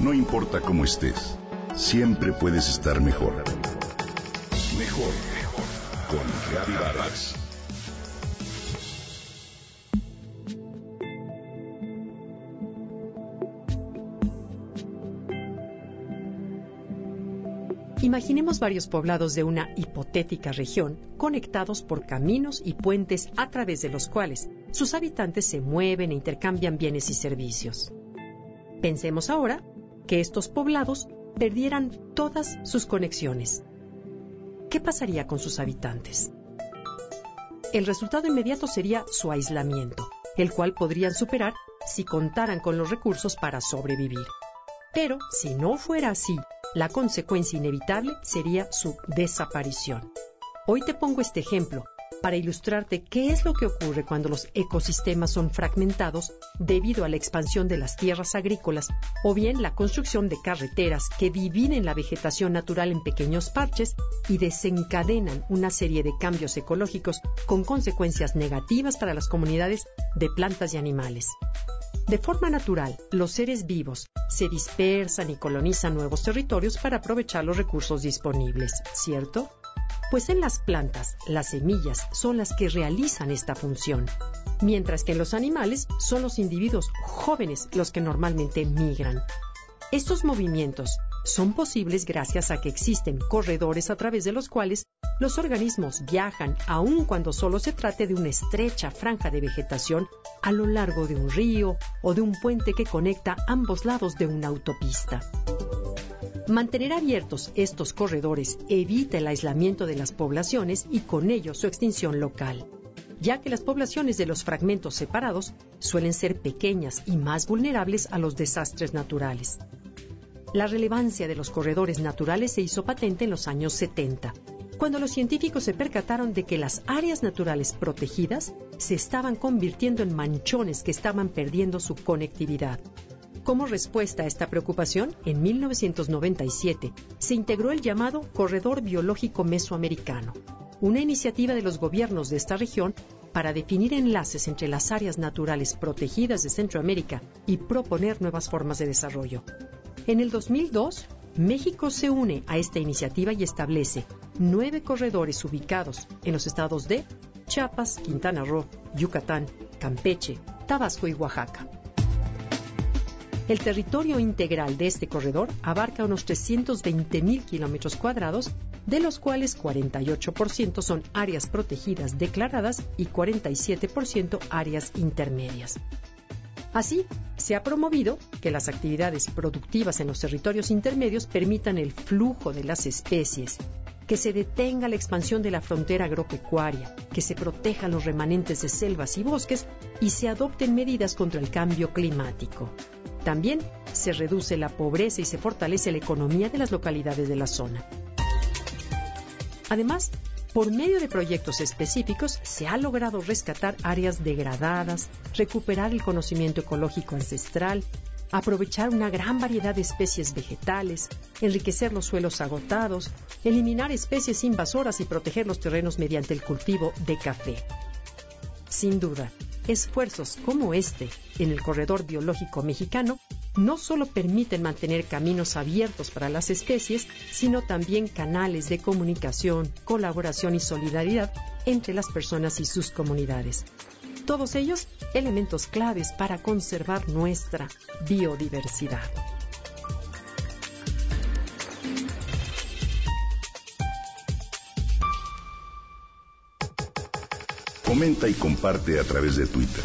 No importa cómo estés, siempre puedes estar mejor. Mejor, mejor. Con Reavivadas. Imaginemos varios poblados de una hipotética región conectados por caminos y puentes a través de los cuales sus habitantes se mueven e intercambian bienes y servicios. Pensemos ahora que estos poblados perdieran todas sus conexiones. ¿Qué pasaría con sus habitantes? El resultado inmediato sería su aislamiento, el cual podrían superar si contaran con los recursos para sobrevivir. Pero si no fuera así la consecuencia inevitable sería su desaparición. Hoy te pongo este ejemplo para ilustrarte qué es lo que ocurre cuando los ecosistemas son fragmentados debido a la expansión de las tierras agrícolas o bien la construcción de carreteras que dividen la vegetación natural en pequeños parches y desencadenan una serie de cambios ecológicos con consecuencias negativas para las comunidades de plantas y animales. De forma natural, los seres vivos se dispersan y colonizan nuevos territorios para aprovechar los recursos disponibles, ¿cierto? Pues en las plantas, las semillas son las que realizan esta función, mientras que en los animales son los individuos jóvenes los que normalmente migran. Estos movimientos son posibles gracias a que existen corredores a través de los cuales los organismos viajan aun cuando solo se trate de una estrecha franja de vegetación a lo largo de un río o de un puente que conecta ambos lados de una autopista. Mantener abiertos estos corredores evita el aislamiento de las poblaciones y con ello su extinción local, ya que las poblaciones de los fragmentos separados suelen ser pequeñas y más vulnerables a los desastres naturales. La relevancia de los corredores naturales se hizo patente en los años 70, cuando los científicos se percataron de que las áreas naturales protegidas se estaban convirtiendo en manchones que estaban perdiendo su conectividad. Como respuesta a esta preocupación, en 1997 se integró el llamado Corredor Biológico Mesoamericano, una iniciativa de los gobiernos de esta región para definir enlaces entre las áreas naturales protegidas de Centroamérica y proponer nuevas formas de desarrollo. En el 2002, México se une a esta iniciativa y establece nueve corredores ubicados en los estados de Chiapas, Quintana Roo, Yucatán, Campeche, Tabasco y Oaxaca. El territorio integral de este corredor abarca unos 320.000 kilómetros cuadrados, de los cuales 48% son áreas protegidas declaradas y 47% áreas intermedias. Así, se ha promovido que las actividades productivas en los territorios intermedios permitan el flujo de las especies, que se detenga la expansión de la frontera agropecuaria, que se protejan los remanentes de selvas y bosques y se adopten medidas contra el cambio climático. También se reduce la pobreza y se fortalece la economía de las localidades de la zona. Además, por medio de proyectos específicos se ha logrado rescatar áreas degradadas, recuperar el conocimiento ecológico ancestral, aprovechar una gran variedad de especies vegetales, enriquecer los suelos agotados, eliminar especies invasoras y proteger los terrenos mediante el cultivo de café. Sin duda, esfuerzos como este en el corredor biológico mexicano no solo permiten mantener caminos abiertos para las especies, sino también canales de comunicación, colaboración y solidaridad entre las personas y sus comunidades. Todos ellos elementos claves para conservar nuestra biodiversidad. Comenta y comparte a través de Twitter.